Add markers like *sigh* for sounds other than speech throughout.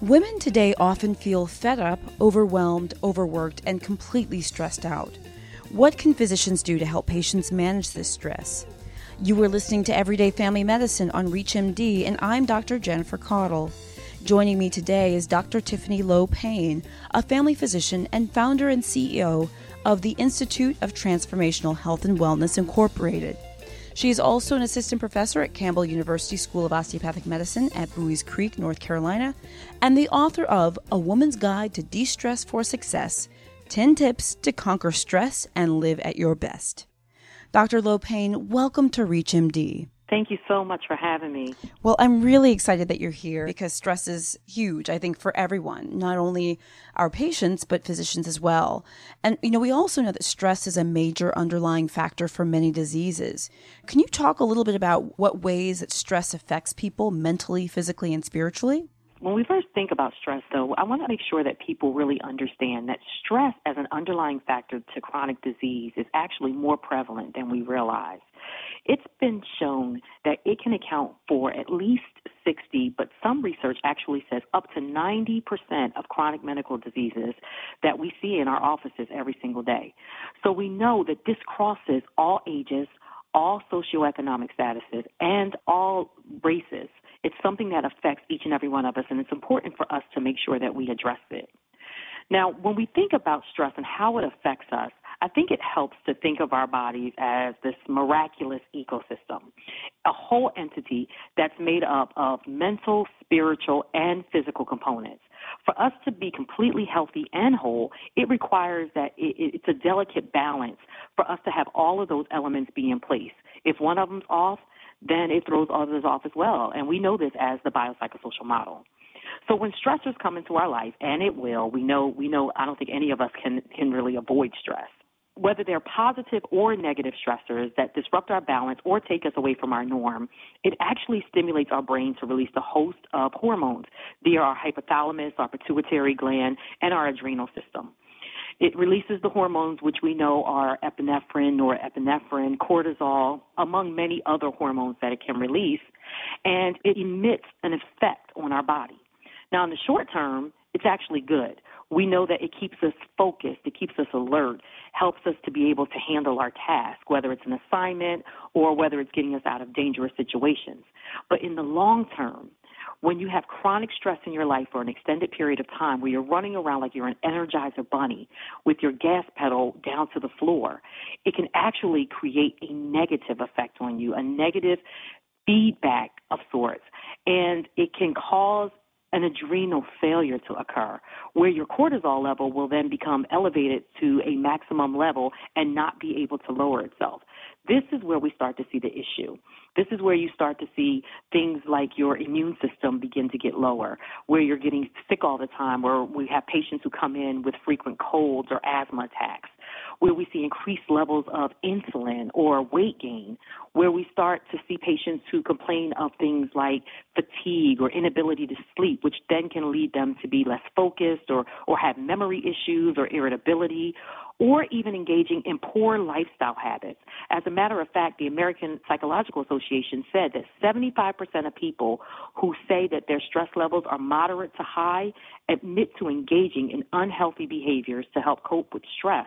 Women today often feel fed up, overwhelmed, overworked, and completely stressed out. What can physicians do to help patients manage this stress? You are listening to Everyday Family Medicine on ReachMD, and I'm Dr. Jennifer Caudle. Joining me today is Dr. Tiffany Lowe Payne, a family physician and founder and CEO of the Institute of Transformational Health and Wellness Incorporated. She is also an assistant professor at Campbell University School of Osteopathic Medicine at Buies Creek, North Carolina, and the author of A Woman's Guide to De Stress for Success 10 Tips to Conquer Stress and Live at Your Best. Dr. Lowe Payne, welcome to ReachMD. Thank you so much for having me. Well, I'm really excited that you're here because stress is huge, I think, for everyone, not only our patients, but physicians as well. And, you know, we also know that stress is a major underlying factor for many diseases. Can you talk a little bit about what ways that stress affects people mentally, physically, and spiritually? When we first think about stress, though, I want to make sure that people really understand that stress as an underlying factor to chronic disease is actually more prevalent than we realize. It's been shown that it can account for at least 60, but some research actually says up to 90% of chronic medical diseases that we see in our offices every single day. So we know that this crosses all ages, all socioeconomic statuses, and all races. It's something that affects each and every one of us, and it's important for us to make sure that we address it. Now, when we think about stress and how it affects us, I think it helps to think of our bodies as this miraculous ecosystem, a whole entity that's made up of mental, spiritual, and physical components. For us to be completely healthy and whole, it requires that it's a delicate balance for us to have all of those elements be in place. If one of them's off, then it throws others off as well. And we know this as the biopsychosocial model. So when stressors come into our life, and it will, we know, we know, I don't think any of us can, can really avoid stress. Whether they're positive or negative stressors that disrupt our balance or take us away from our norm, it actually stimulates our brain to release a host of hormones via our hypothalamus, our pituitary gland, and our adrenal system. It releases the hormones which we know are epinephrine, or norepinephrine, cortisol, among many other hormones that it can release, and it emits an effect on our body. Now, in the short term, it's actually good. We know that it keeps us focused, it keeps us alert, helps us to be able to handle our task, whether it's an assignment or whether it's getting us out of dangerous situations. But in the long term, when you have chronic stress in your life for an extended period of time where you're running around like you're an energizer bunny with your gas pedal down to the floor, it can actually create a negative effect on you, a negative feedback of sorts. And it can cause an adrenal failure to occur, where your cortisol level will then become elevated to a maximum level and not be able to lower itself. This is where we start to see the issue. This is where you start to see things like your immune system begin to get lower, where you're getting sick all the time, where we have patients who come in with frequent colds or asthma attacks, where we see increased levels of insulin or weight gain, where we start to see patients who complain of things like fatigue or inability to sleep, which then can lead them to be less focused or, or have memory issues or irritability or even engaging in poor lifestyle habits. As a matter of fact, the American Psychological Association said that 75% of people who say that their stress levels are moderate to high admit to engaging in unhealthy behaviors to help cope with stress.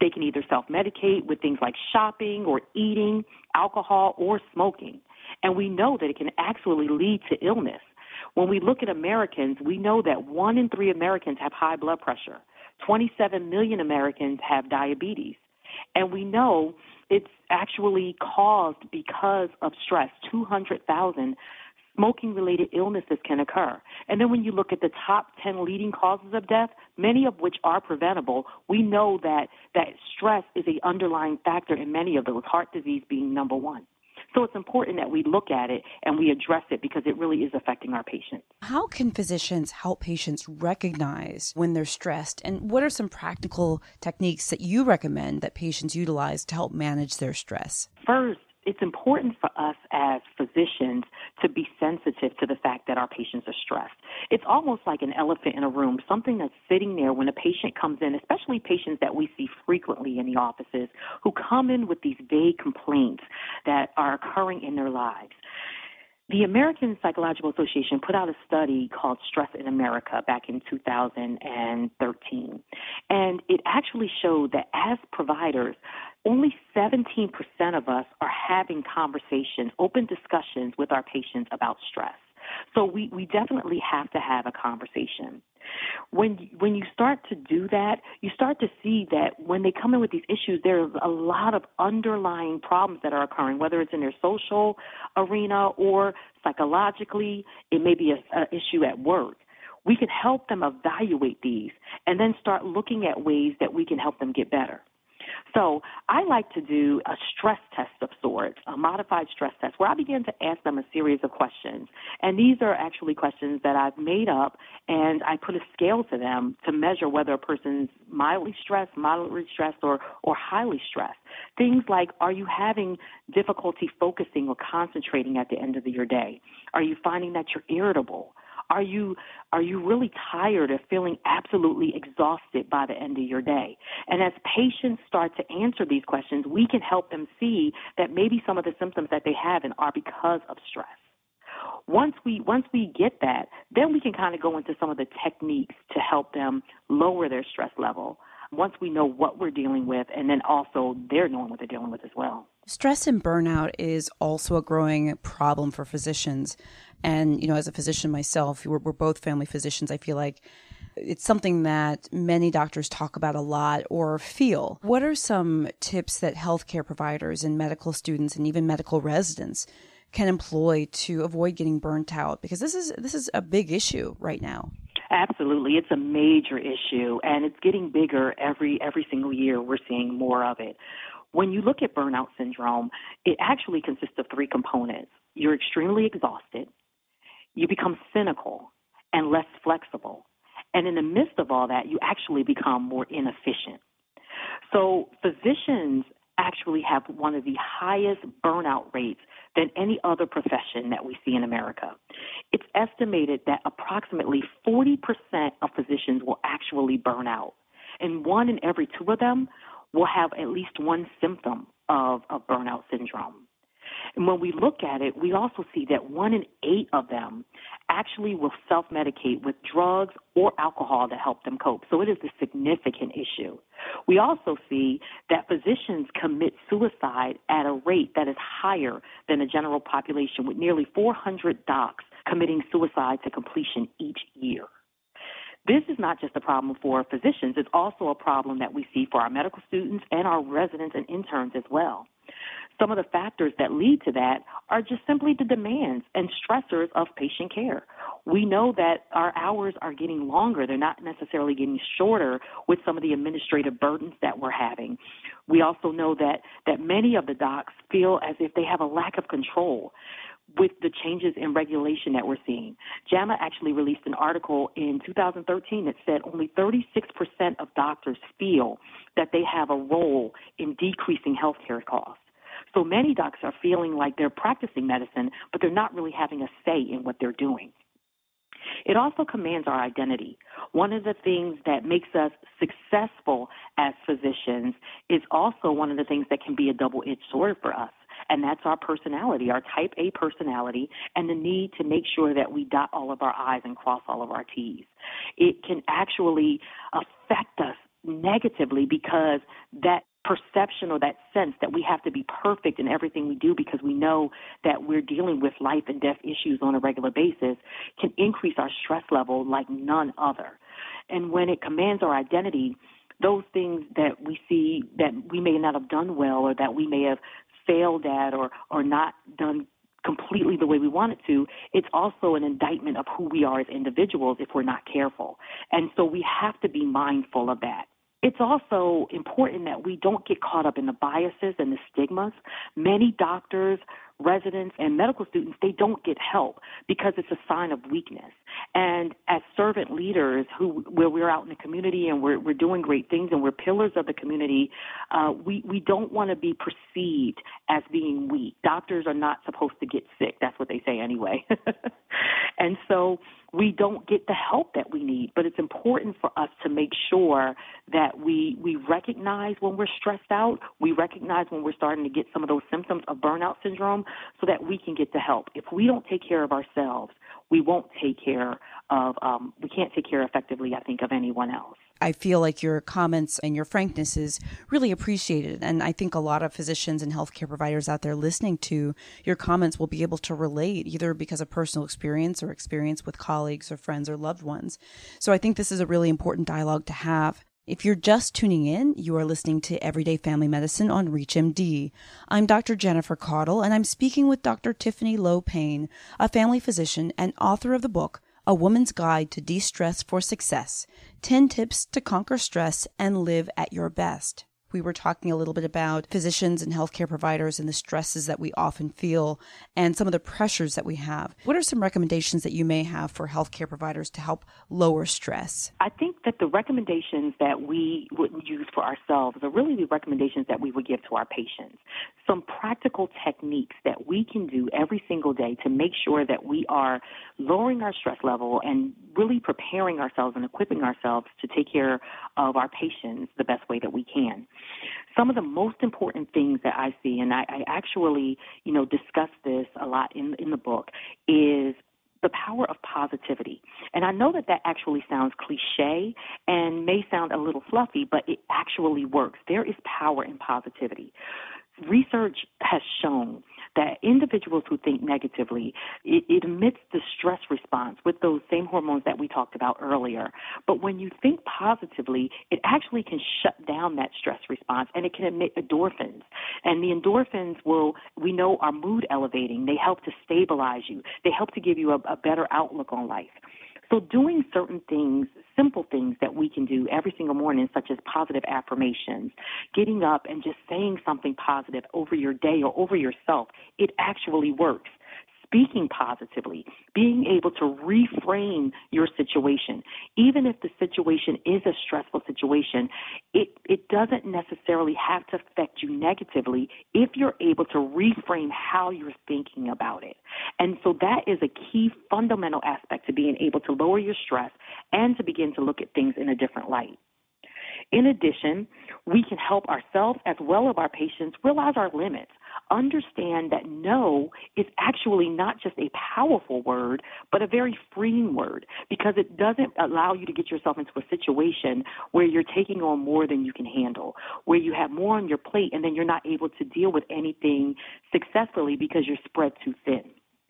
They can either self medicate with things like shopping or eating, alcohol, or smoking. And we know that it can actually lead to illness. When we look at Americans, we know that one in three Americans have high blood pressure. 27 million Americans have diabetes. And we know it's actually caused because of stress. 200,000 smoking related illnesses can occur. And then when you look at the top 10 leading causes of death, many of which are preventable, we know that, that stress is a underlying factor in many of those, heart disease being number one. So it's important that we look at it and we address it because it really is affecting our patients. How can physicians help patients recognize when they're stressed? And what are some practical techniques that you recommend that patients utilize to help manage their stress? First, it's important for us as physicians to be sensitive to the fact that our patients are stressed. It's almost like an elephant in a room, something that's sitting there when a patient comes in, especially patients that we see frequently in the offices who come in with these vague complaints that are occurring in their lives. The American Psychological Association put out a study called Stress in America back in 2013. And it actually showed that as providers, only 17% of us are having conversations, open discussions with our patients about stress. So we, we definitely have to have a conversation. When when you start to do that, you start to see that when they come in with these issues, there's a lot of underlying problems that are occurring, whether it's in their social arena or psychologically, it may be an issue at work. We can help them evaluate these and then start looking at ways that we can help them get better. So I like to do a stress test of sorts, a modified stress test, where I begin to ask them a series of questions. And these are actually questions that I've made up, and I put a scale to them to measure whether a person's mildly stressed, moderately stressed, or, or highly stressed. Things like, are you having difficulty focusing or concentrating at the end of your day? Are you finding that you're irritable? Are you are you really tired of feeling absolutely exhausted by the end of your day? And as patients start to answer these questions, we can help them see that maybe some of the symptoms that they have and are because of stress. Once we once we get that, then we can kind of go into some of the techniques to help them lower their stress level. Once we know what we're dealing with, and then also they're knowing what they're dealing with as well. Stress and burnout is also a growing problem for physicians. And, you know, as a physician myself, we're, we're both family physicians. I feel like it's something that many doctors talk about a lot or feel. What are some tips that healthcare providers and medical students and even medical residents can employ to avoid getting burnt out? Because this is this is a big issue right now. Absolutely, it's a major issue, and it's getting bigger every every single year. We're seeing more of it. When you look at burnout syndrome, it actually consists of three components. You're extremely exhausted, you become cynical and less flexible. And in the midst of all that, you actually become more inefficient. So physicians actually have one of the highest burnout rates than any other profession that we see in America. It's estimated that approximately 40% of physicians will actually burn out, and one in every two of them will have at least one symptom of, of burnout syndrome. And when we look at it, we also see that one in eight of them actually will self medicate with drugs or alcohol to help them cope. So it is a significant issue. We also see that physicians commit suicide at a rate that is higher than the general population, with nearly 400 docs committing suicide to completion each year. This is not just a problem for physicians, it's also a problem that we see for our medical students and our residents and interns as well. Some of the factors that lead to that are just simply the demands and stressors of patient care. We know that our hours are getting longer. They're not necessarily getting shorter with some of the administrative burdens that we're having. We also know that, that many of the docs feel as if they have a lack of control with the changes in regulation that we're seeing. JAMA actually released an article in 2013 that said only 36% of doctors feel that they have a role in decreasing healthcare costs. So many docs are feeling like they're practicing medicine, but they're not really having a say in what they're doing. It also commands our identity. One of the things that makes us successful as physicians is also one of the things that can be a double edged sword for us. And that's our personality, our type A personality, and the need to make sure that we dot all of our I's and cross all of our T's. It can actually affect us negatively because that perception or that sense that we have to be perfect in everything we do because we know that we're dealing with life and death issues on a regular basis can increase our stress level like none other. And when it commands our identity, those things that we see that we may not have done well or that we may have failed at or, or not done completely the way we want it to, it's also an indictment of who we are as individuals if we're not careful. And so we have to be mindful of that. It's also important that we don't get caught up in the biases and the stigmas. Many doctors, residents, and medical students, they don't get help because it's a sign of weakness. And as servant leaders, who where we're out in the community and we're we're doing great things and we're pillars of the community, uh, we we don't want to be perceived as being weak. Doctors are not supposed to get sick. That's what they say anyway. *laughs* and so we don't get the help that we need. But it's important for us to make sure that we we recognize when we're stressed out, we recognize when we're starting to get some of those symptoms of burnout syndrome so that we can get the help. If we don't take care of ourselves, we won't take care of um, we can't take care effectively, I think, of anyone else. I feel like your comments and your frankness is really appreciated. And I think a lot of physicians and healthcare providers out there listening to your comments will be able to relate either because of personal experience or experience with colleagues or friends or loved ones. So I think this is a really important dialogue to have. If you're just tuning in, you are listening to Everyday Family Medicine on ReachMD. I'm Dr. Jennifer Caudle, and I'm speaking with Dr. Tiffany Lowe Payne, a family physician and author of the book, A Woman's Guide to De-Stress for Success 10 Tips to Conquer Stress and Live at Your Best. We were talking a little bit about physicians and healthcare providers and the stresses that we often feel and some of the pressures that we have. What are some recommendations that you may have for healthcare providers to help lower stress? I think that the recommendations that we would use for ourselves are really the recommendations that we would give to our patients. Some practical techniques that we can do every single day to make sure that we are lowering our stress level and really preparing ourselves and equipping ourselves to take care of our patients the best way that we can. Some of the most important things that I see, and I, I actually, you know, discuss this a lot in in the book, is the power of positivity. And I know that that actually sounds cliche and may sound a little fluffy, but it actually works. There is power in positivity research has shown that individuals who think negatively, it, it, emits the stress response with those same hormones that we talked about earlier. But when you think positively, it actually can shut down that stress response and it can emit endorphins. And the endorphins will, we know, are mood elevating. They help to stabilize you. They help to give you a, a better outlook on life. So doing certain things, simple things that we can do every single morning, such as positive affirmations, getting up and just saying something positive over your day or over yourself, it actually works speaking positively, being able to reframe your situation. Even if the situation is a stressful situation, it, it doesn't necessarily have to affect you negatively if you're able to reframe how you're thinking about it. And so that is a key fundamental aspect to being able to lower your stress and to begin to look at things in a different light. In addition, we can help ourselves as well as our patients realize our limits. Understand that no is actually not just a powerful word, but a very freeing word because it doesn't allow you to get yourself into a situation where you're taking on more than you can handle, where you have more on your plate and then you're not able to deal with anything successfully because you're spread too thin.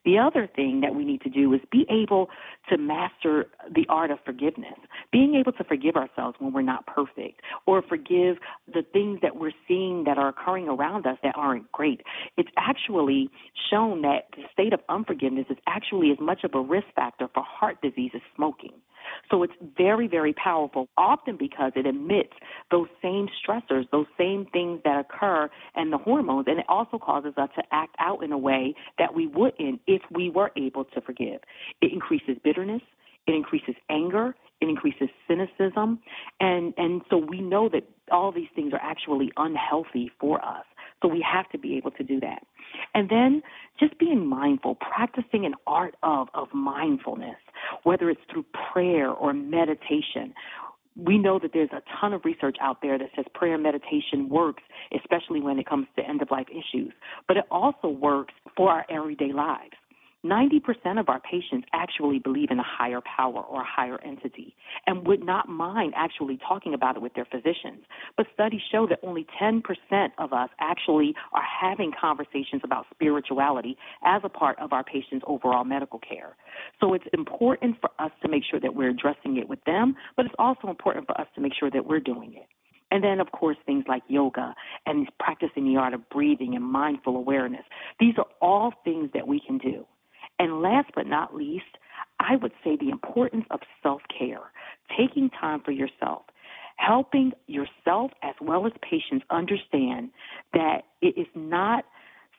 The other thing that we need to do is be able to master the art of forgiveness, being able to forgive ourselves when we're not perfect, or forgive the things that we're seeing that are occurring around us that aren't great. It's actually shown that the state of unforgiveness is actually as much of a risk factor for heart disease as smoking. So it's very, very powerful, often because it emits those same stressors, those same things that occur and the hormones, and it also causes us to act out in a way that we wouldn't if we were able to forgive. It increases bitterness, it increases anger, it increases cynicism, and and so we know that all these things are actually unhealthy for us. So we have to be able to do that. And then just being mindful, practicing an art of, of mindfulness, whether it's through prayer or meditation. We know that there's a ton of research out there that says prayer and meditation works, especially when it comes to end of life issues. But it also works for our everyday lives. 90% of our patients actually believe in a higher power or a higher entity and would not mind actually talking about it with their physicians. But studies show that only 10% of us actually are having conversations about spirituality as a part of our patients' overall medical care. So it's important for us to make sure that we're addressing it with them, but it's also important for us to make sure that we're doing it. And then, of course, things like yoga and practicing the art of breathing and mindful awareness. These are all things that we can do. And last but not least, I would say the importance of self care, taking time for yourself, helping yourself as well as patients understand that it is not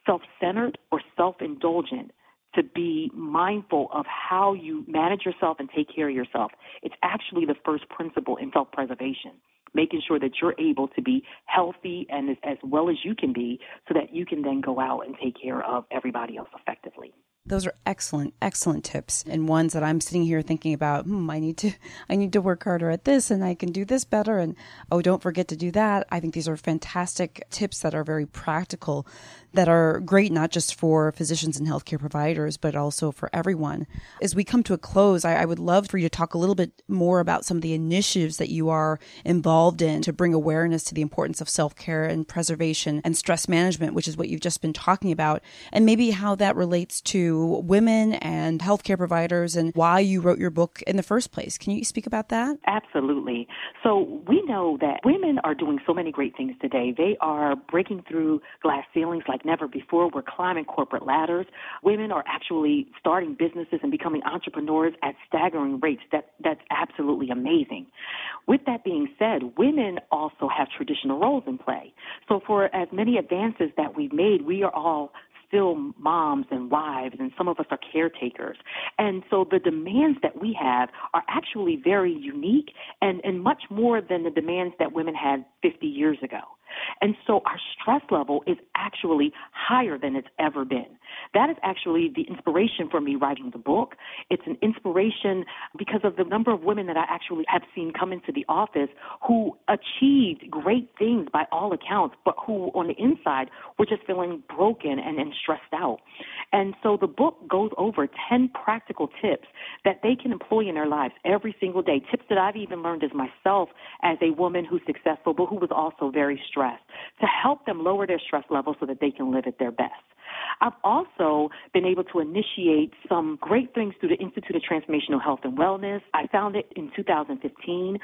self centered or self indulgent to be mindful of how you manage yourself and take care of yourself. It's actually the first principle in self preservation making sure that you're able to be healthy and as, as well as you can be so that you can then go out and take care of everybody else effectively. Those are excellent, excellent tips, and ones that I'm sitting here thinking about. Hmm, I need to, *laughs* I need to work harder at this, and I can do this better. And oh, don't forget to do that. I think these are fantastic tips that are very practical that are great not just for physicians and healthcare providers, but also for everyone. As we come to a close, I, I, would love for you to talk a little bit more about some of the initiatives that you are involved in to bring awareness to the importance of self care and preservation and stress management, which is what you've just been talking about, and maybe how that relates to women and healthcare providers and why you wrote your book in the first place. Can you speak about that? Absolutely. So we know that women are doing so many great things today. They are breaking through glass ceilings like never before. We're climbing corporate ladders. Women are actually starting businesses and becoming entrepreneurs at staggering rates. That that's absolutely amazing. With that being said, women also have traditional roles in play. So for as many advances that we've made, we are all still moms and wives, and some of us are caretakers. And so the demands that we have are actually very unique and, and much more than the demands that women had 50 years ago. And so our stress level is actually higher than it's ever been. That is actually the inspiration for me writing the book. It's an inspiration because of the number of women that I actually have seen come into the office who achieved great things by all accounts, but who on the inside were just feeling broken and, and stressed out. And so the book goes over 10 practical tips that they can employ in their lives every single day. Tips that I've even learned as myself as a woman who's successful, but who was also very stressed to help them lower their stress level so that they can live at their best. I've also been able to initiate some great things through the Institute of Transformational Health and Wellness. I founded in 2015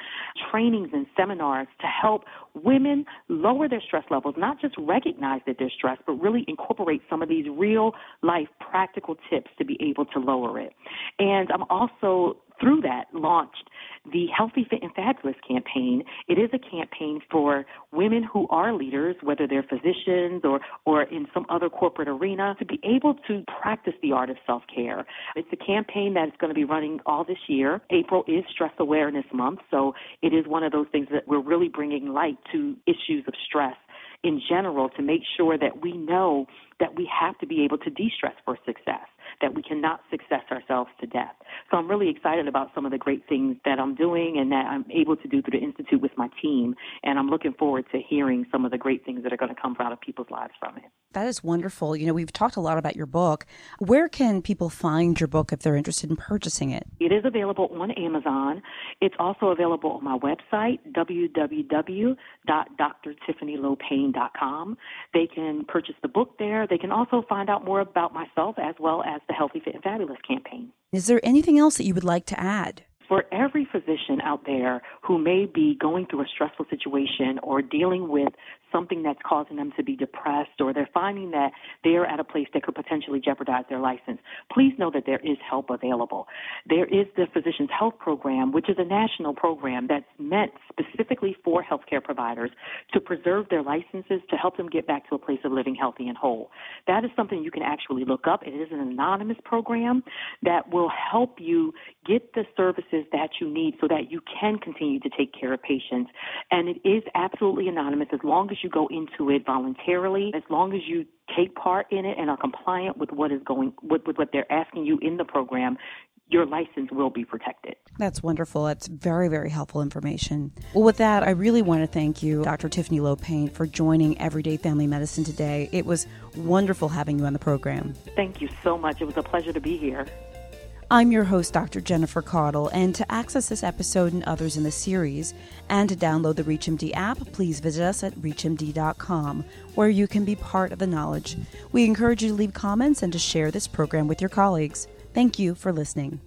trainings and seminars to help women lower their stress levels, not just recognize that they're stressed, but really incorporate some of these real life practical tips to be able to lower it. And I'm also through that launched the Healthy, Fit, and Fabulous campaign. It is a campaign for women who are leaders, whether they're physicians or, or in some other corporate arena, to be able to practice the art of self care. It's a campaign that is going to be running all this year. April is Stress Awareness Month, so it is one of those things that we're really bringing light to issues of stress in general to make sure that we know that we have to be able to de stress for success that we cannot success ourselves to death. So I'm really excited about some of the great things that I'm doing and that I'm able to do through the Institute with my team. And I'm looking forward to hearing some of the great things that are going to come out of people's lives from it. That is wonderful. You know, we've talked a lot about your book. Where can people find your book if they're interested in purchasing it? It is available on Amazon. It's also available on my website, www.drtiffanylowepayne.com. They can purchase the book there. They can also find out more about myself as well as the Healthy, Fit, and Fabulous campaign. Is there anything else that you would like to add? For every physician out there who may be going through a stressful situation or dealing with something that's causing them to be depressed or they're finding that they're at a place that could potentially jeopardize their license, please know that there is help available. There is the Physicians Health Program, which is a national program that's meant specifically for healthcare providers to preserve their licenses to help them get back to a place of living healthy and whole. That is something you can actually look up. It is an anonymous program that will help you get the services that you need so that you can continue to take care of patients. And it is absolutely anonymous as long as you go into it voluntarily, as long as you take part in it and are compliant with what is going with, with what they're asking you in the program, your license will be protected. That's wonderful. That's very, very helpful information. Well, with that, I really want to thank you, Dr. Tiffany Lowe Payne, for joining Everyday Family Medicine today. It was wonderful having you on the program. Thank you so much. It was a pleasure to be here. I'm your host, Dr. Jennifer Caudle, and to access this episode and others in the series, and to download the ReachMD app, please visit us at reachmd.com, where you can be part of the knowledge. We encourage you to leave comments and to share this program with your colleagues. Thank you for listening.